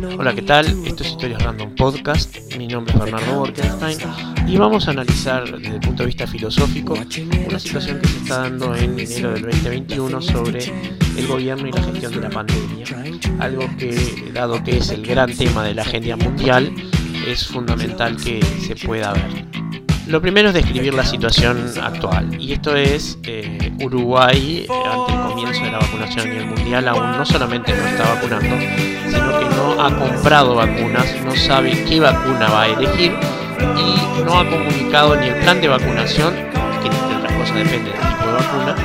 Hola, ¿qué tal? Esto es Historias Random Podcast. Mi nombre es Bernardo Borkenstein y vamos a analizar desde el punto de vista filosófico una situación que se está dando en enero del 2021 sobre el gobierno y la gestión de la pandemia. Algo que, dado que es el gran tema de la agenda mundial, es fundamental que se pueda ver. Lo primero es describir la situación actual, y esto es eh, Uruguay, eh, ante el comienzo de la vacunación a nivel mundial, aún no solamente no está vacunando, sino que no ha comprado vacunas, no sabe qué vacuna va a elegir y no ha comunicado ni el plan de vacunación, que entre otras cosas depende del tipo de vacuna,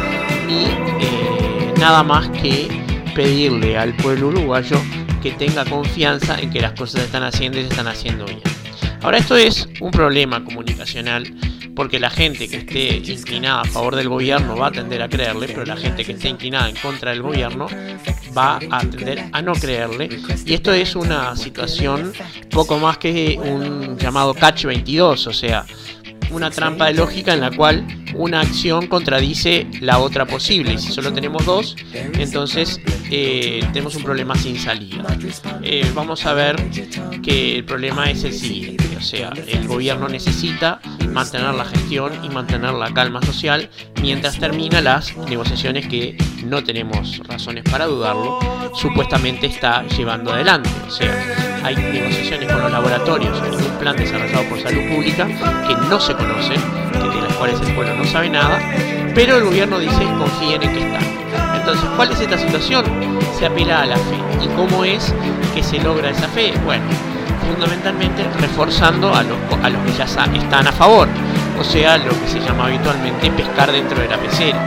ni eh, nada más que pedirle al pueblo uruguayo que tenga confianza en que las cosas se están haciendo y se están haciendo bien. Ahora esto es un problema comunicacional porque la gente que esté inclinada a favor del gobierno va a tender a creerle, pero la gente que esté inclinada en contra del gobierno va a tender a no creerle. Y esto es una situación poco más que un llamado catch 22, o sea, una trampa de lógica en la cual una acción contradice la otra posible. Y si solo tenemos dos, entonces eh, tenemos un problema sin salida. Eh, vamos a ver que el problema es el siguiente. O sea, el gobierno necesita mantener la gestión y mantener la calma social mientras termina las negociaciones que no tenemos razones para dudarlo, supuestamente está llevando adelante. Hay negociaciones con los laboratorios en un plan desarrollado por salud pública que no se conocen, de las cuales el pueblo no sabe nada, pero el gobierno dice confíen en que están. Entonces, ¿cuál es esta situación? Se apela a la fe. ¿Y cómo es que se logra esa fe? Bueno, fundamentalmente reforzando a los, a los que ya están a favor, o sea, lo que se llama habitualmente pescar dentro de la pecera.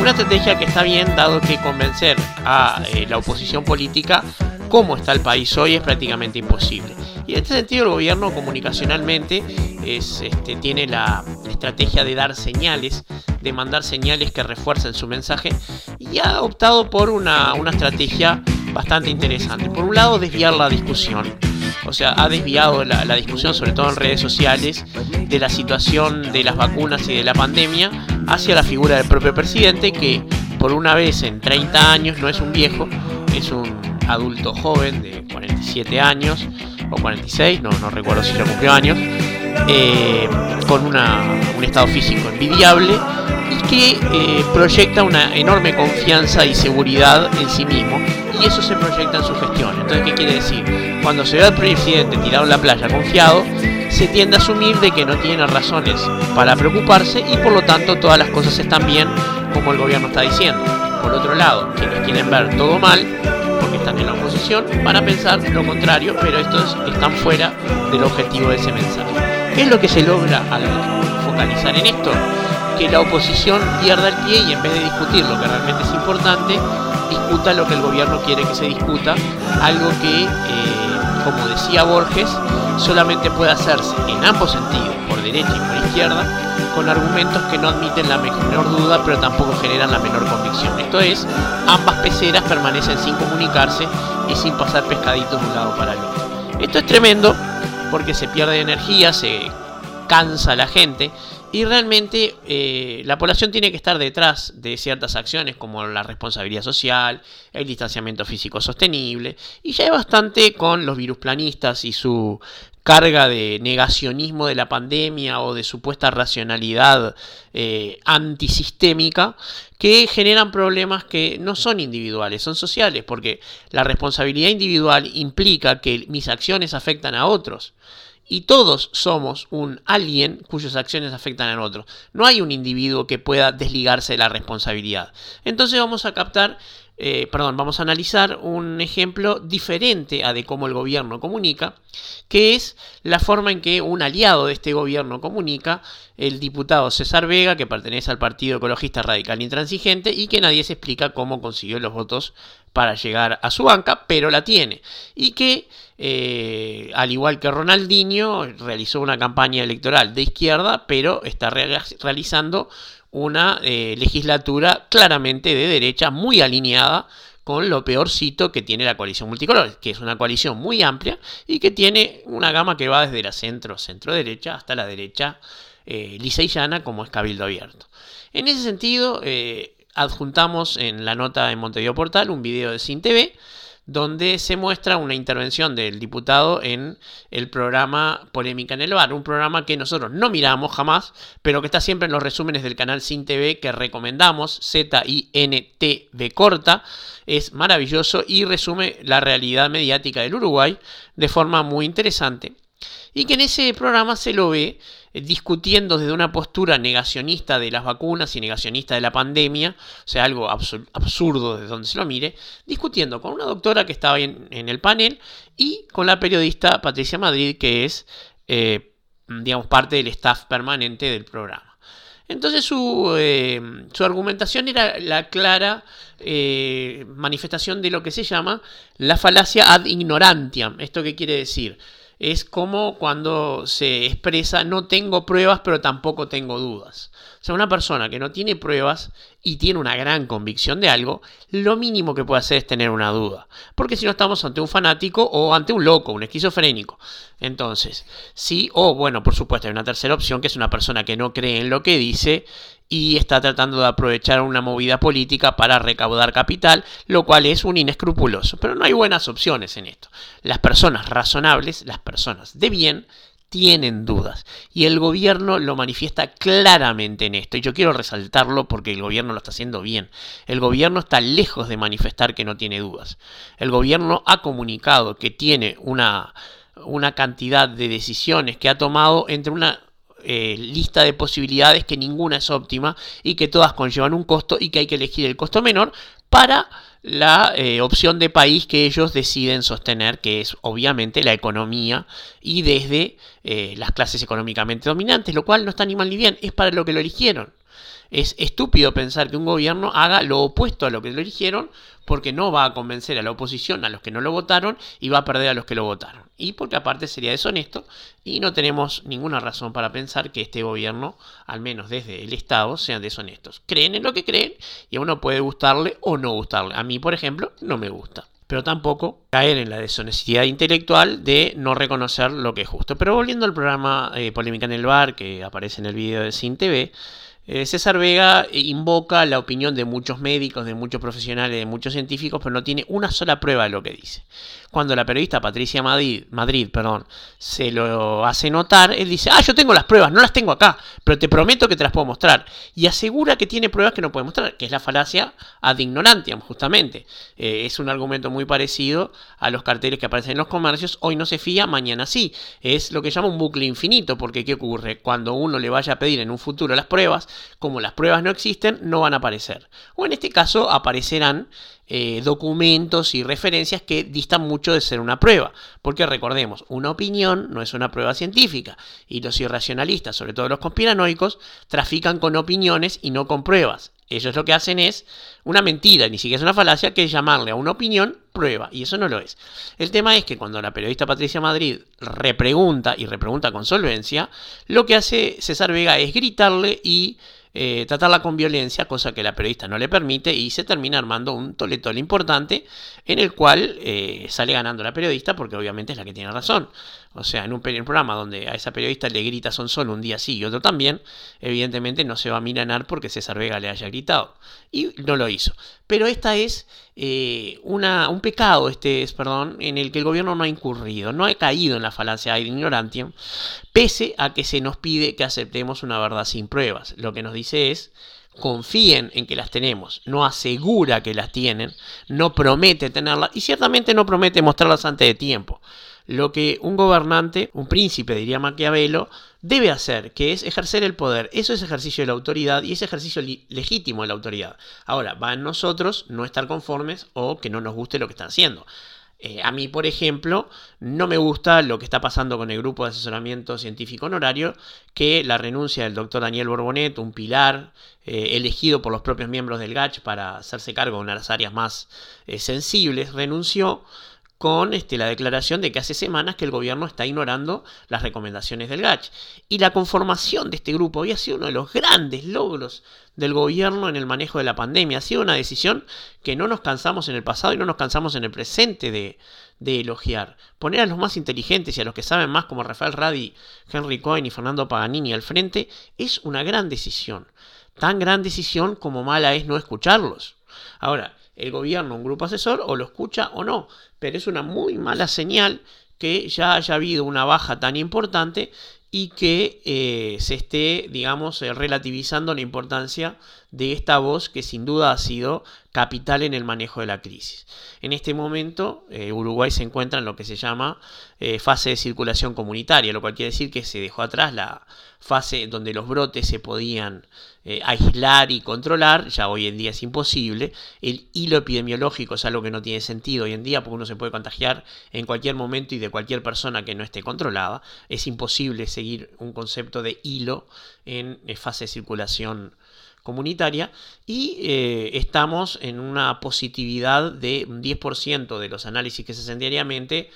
Una estrategia que está bien dado que convencer a eh, la oposición política cómo está el país hoy es prácticamente imposible. Y en este sentido el gobierno comunicacionalmente es, este, tiene la estrategia de dar señales, de mandar señales que refuercen su mensaje y ha optado por una, estrategia bastante interesante. Por un lado, desviar la discusión. O sea, ha desviado la, discusión, sobre todo en redes sociales, de la situación de las vacunas y de la pandemia hacia la figura del propio presidente, que por una vez en 30 años no es un viejo, es un adulto joven de 47 años o 46, no, no recuerdo si ya cumplió años, eh, con una, un estado físico envidiable y que eh, proyecta una enorme confianza y seguridad en sí mismo y eso se proyecta en su gestión. Entonces, ¿qué quiere decir? Cuando se ve al presidente tirado en la playa confiado, se tiende a asumir de que no tiene razones para preocuparse y por lo tanto todas las cosas están bien como el gobierno está diciendo. Por otro lado, quienes quieren ver todo mal, están en la oposición, van a pensar lo contrario, pero estos están fuera del objetivo de ese mensaje. ¿Qué es lo que se logra al focalizar en esto? Que la oposición pierda el pie y en vez de discutir lo que realmente es importante, discuta lo que el gobierno quiere que se discuta, algo que, eh, como decía Borges, solamente puede hacerse en ambos sentidos, por derecha y por izquierda, con argumentos que no admiten la menor duda, pero tampoco generan la menor convicción. Esto es, ambas peceras permanecen sin comunicarse y sin pasar pescaditos de un lado para el otro. Esto es tremendo porque se pierde energía, se cansa la gente y realmente eh, la población tiene que estar detrás de ciertas acciones como la responsabilidad social, el distanciamiento físico sostenible, y ya es bastante con los virus planistas y su carga de negacionismo de la pandemia o de supuesta racionalidad eh, antisistémica que generan problemas que no son individuales, son sociales, porque la responsabilidad individual implica que mis acciones afectan a otros. Y todos somos un alguien cuyas acciones afectan a otros. No hay un individuo que pueda desligarse de la responsabilidad. Entonces vamos a captar eh, perdón, vamos a analizar un ejemplo diferente a de cómo el gobierno comunica, que es la forma en que un aliado de este gobierno comunica, el diputado César Vega, que pertenece al Partido Ecologista Radical Intransigente y que nadie se explica cómo consiguió los votos para llegar a su banca, pero la tiene. Y que, eh, al igual que Ronaldinho, realizó una campaña electoral de izquierda, pero está realizando una eh, legislatura claramente de derecha, muy alineada con lo peorcito que tiene la coalición multicolor, que es una coalición muy amplia y que tiene una gama que va desde la centro, centro derecha hasta la derecha eh, lisa y llana como es Cabildo Abierto. En ese sentido, eh, adjuntamos en la nota en Montevideo Portal un video de Sin TV donde se muestra una intervención del diputado en el programa Polémica en el Bar, un programa que nosotros no miramos jamás, pero que está siempre en los resúmenes del canal Sin TV que recomendamos, Z-I-N-T-V corta, es maravilloso y resume la realidad mediática del Uruguay de forma muy interesante. Y que en ese programa se lo ve eh, discutiendo desde una postura negacionista de las vacunas y negacionista de la pandemia, o sea, algo absurdo desde donde se lo mire, discutiendo con una doctora que estaba en, el panel y con la periodista Patricia Madrid, que es, eh, digamos, parte del staff permanente del programa. Entonces su, eh, su, argumentación era la clara manifestación de lo que se llama la falacia ad ignorantiam. ¿Esto qué quiere decir? Es como cuando se expresa no tengo pruebas pero tampoco tengo dudas. O sea, una persona que no tiene pruebas y tiene una gran convicción de algo, lo mínimo que puede hacer es tener una duda. Porque si no estamos ante un fanático o ante un loco, un esquizofrénico. Entonces, sí, o bueno, por supuesto, hay una tercera opción que es una persona que no cree en lo que dice y está tratando de aprovechar una movida política para recaudar capital, lo cual es un inescrupuloso. Pero no hay buenas opciones en esto. Las personas razonables, las personas de bien, tienen dudas. Y el gobierno lo manifiesta claramente en esto. Y yo quiero resaltarlo porque el gobierno lo está haciendo bien. El gobierno está lejos de manifestar que no tiene dudas. El gobierno ha comunicado que tiene una, una cantidad de decisiones que ha tomado entre una eh, lista de posibilidades que ninguna es óptima y que todas conllevan un costo y que hay que elegir el costo menor para la eh, opción de país que ellos deciden sostener, que es obviamente la economía y desde eh, las clases económicamente dominantes, lo cual no está ni mal ni bien, es para lo que lo eligieron. Es estúpido pensar que un gobierno haga lo opuesto a lo que lo eligieron porque no va a convencer a la oposición, a los que no lo votaron, y va a perder a los que lo votaron. Y porque aparte sería deshonesto y no tenemos ninguna razón para pensar que este gobierno, al menos desde el Estado, sean deshonestos. Creen en lo que creen y a uno puede gustarle o no gustarle. A mí, por ejemplo, no me gusta pero tampoco caer en la deshonestidad intelectual de no reconocer lo que es justo. Pero volviendo al programa eh, Polémica en el Bar, que aparece en el video de Sin TV, eh, César Vega invoca la opinión de muchos médicos, de muchos profesionales, de muchos científicos, pero no tiene una sola prueba de lo que dice. Cuando la periodista Patricia Madrid, Madrid perdón, se lo hace notar, él dice, ah, yo tengo las pruebas, no las tengo acá, pero te prometo que te las puedo mostrar. Y asegura que tiene pruebas que no puede mostrar, que es la falacia ad ignorantiam, justamente. Eh, es un argumento muy parecido a los carteles que aparecen en los comercios, hoy no se fía, mañana sí. Es lo que llama un bucle infinito, porque ¿qué ocurre? Cuando uno le vaya a pedir en un futuro las pruebas, como las pruebas no existen, no van a aparecer. O en este caso aparecerán eh, documentos y referencias que distan mucho de ser una prueba. Porque recordemos, una opinión no es una prueba científica. Y los irracionalistas, sobre todo los conspiranoicos, trafican con opiniones y no con pruebas. Ellos lo que hacen es una mentira, ni siquiera es una falacia, que es llamarle a una opinión prueba, y eso no lo es. El tema es que cuando la periodista Patricia Madrid repregunta y repregunta con solvencia, lo que hace César Vega es gritarle y eh, tratarla con violencia, cosa que la periodista no le permite, y se termina armando un toletol importante en el cual eh, sale ganando la periodista porque obviamente es la que tiene razón. O sea, en un, programa donde a esa periodista le grita son solo un día sí y otro también, evidentemente no se va a milanar porque César Vega le haya gritado. Y no lo hizo. Pero esta es eh, una, un pecado, este es, perdón, en el que el gobierno no ha incurrido, no ha caído en la falacia de ignorantium, pese a que se nos pide que aceptemos una verdad sin pruebas. Lo que nos dice es confíen en que las tenemos, no asegura que las tienen, no promete tenerlas y ciertamente no promete mostrarlas antes de tiempo. Lo que un gobernante, un príncipe, diría Maquiavelo, debe hacer, que es ejercer el poder. Eso es ejercicio de la autoridad y es ejercicio legítimo de la autoridad. Ahora, va en nosotros no estar conformes o que no nos guste lo que están haciendo. Eh, a mí, por ejemplo, no me gusta lo que está pasando con el grupo de asesoramiento científico honorario, que la renuncia del doctor Daniel Borbonet, un pilar eh, elegido por los propios miembros del GACH para hacerse cargo de una de las áreas más eh, sensibles, renunció con este, la declaración de que hace semanas que el gobierno está ignorando las recomendaciones del GACH. Y la conformación de este grupo había sido uno de los grandes logros del gobierno en el manejo de la pandemia. Ha sido una decisión que no nos cansamos en el pasado y no nos cansamos en el presente de, de elogiar. Poner a los más inteligentes y a los que saben más como Rafael Radi, Henry Cohen y Fernando Paganini al frente es una gran decisión. Tan gran decisión como mala es no escucharlos. Ahora, el gobierno, un grupo asesor, o lo escucha o no. Pero es una muy mala señal que ya haya habido una baja tan importante y que eh, se esté, digamos, eh, relativizando la importancia de esta voz que sin duda ha sido capital en el manejo de la crisis. En este momento, eh, Uruguay se encuentra en lo que se llama fase de circulación comunitaria, lo cual quiere decir que se dejó atrás la fase donde los brotes se podían eh, aislar y controlar, ya hoy en día es imposible. El hilo epidemiológico es algo que no tiene sentido hoy en día porque uno se puede contagiar en cualquier momento y de cualquier persona que no esté controlada. Es imposible seguir un concepto de hilo en eh, fase de circulación comunitaria y eh, estamos en una positividad de un 10% de los análisis que se hacen diariamente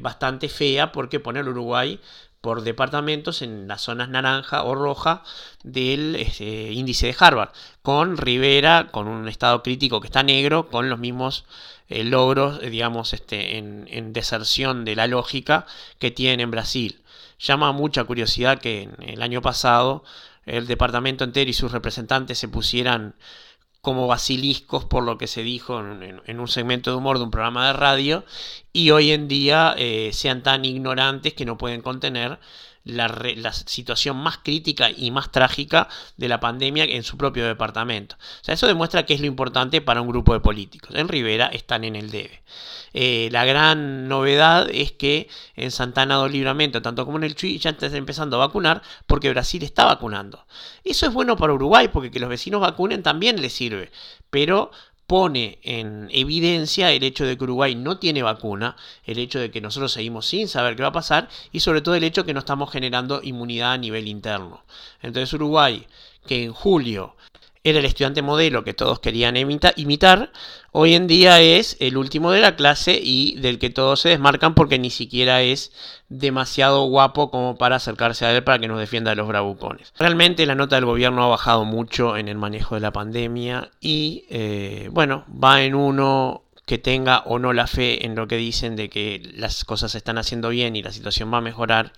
bastante fea porque poner Uruguay por departamentos en las zonas naranja o roja del este, índice de Harvard, con Rivera, con un estado crítico que está negro, con los mismos eh, logros, eh, digamos, este, en, deserción de la lógica que tiene en Brasil. Llama mucha curiosidad que en el año pasado el departamento entero y sus representantes se pusieran como basiliscos por lo que se dijo en, un segmento de humor de un programa de radio y hoy en día eh, sean tan ignorantes que no pueden contener la, situación más crítica y más trágica de la pandemia en su propio departamento. O sea, eso demuestra que es lo importante para un grupo de políticos. En Rivera están en el debe. Eh, la gran novedad es que en Santana do Libramento, tanto como en el Chuy, ya están empezando a vacunar porque Brasil está vacunando. Eso es bueno para Uruguay porque que los vecinos vacunen también les sirve. Pero pone en evidencia el hecho de que Uruguay no tiene vacuna, el hecho de que nosotros seguimos sin saber qué va a pasar y sobre todo el hecho de que no estamos generando inmunidad a nivel interno. Entonces Uruguay, que en julio era el estudiante modelo que todos querían imitar, hoy en día es el último de la clase y del que todos se desmarcan porque ni siquiera es demasiado guapo como para acercarse a él para que nos defienda de los bravucones. Realmente la nota del gobierno ha bajado mucho en el manejo de la pandemia y eh, bueno, va en uno que tenga o no la fe en lo que dicen de que las cosas se están haciendo bien y la situación va a mejorar,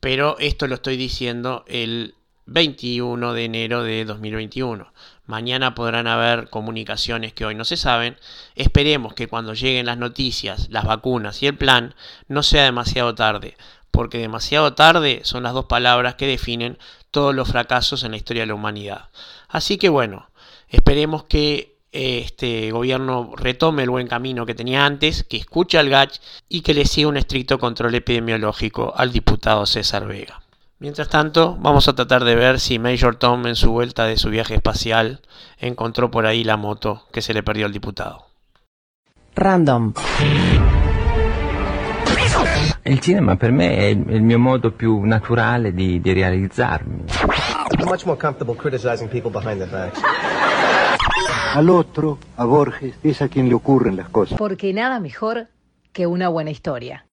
pero esto lo estoy diciendo el 21 de enero de 2021. Mañana podrán haber comunicaciones que hoy no se saben. Esperemos que cuando lleguen las noticias, las vacunas y el plan no sea demasiado tarde, porque demasiado tarde son las dos palabras que definen todos los fracasos en la historia de la humanidad. Así que bueno, esperemos que este gobierno retome el buen camino que tenía antes, que escuche al GACH y que le siga un estricto control epidemiológico al diputado César Vega. Mientras tanto, vamos a tratar de ver si Major Tom en su vuelta de su viaje espacial encontró por ahí la moto que se le perdió al diputado. Random. Il cinema per me è il mio modo più naturale di, di realizzarmi. I'm much more comfortable criticizing people behind their backs. Al otro, a Borges, es a quien le ocurren las cosas. Porque nada mejor que una buena historia.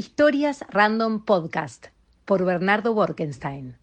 Historias Random Podcast por Bernardo Borkenstein.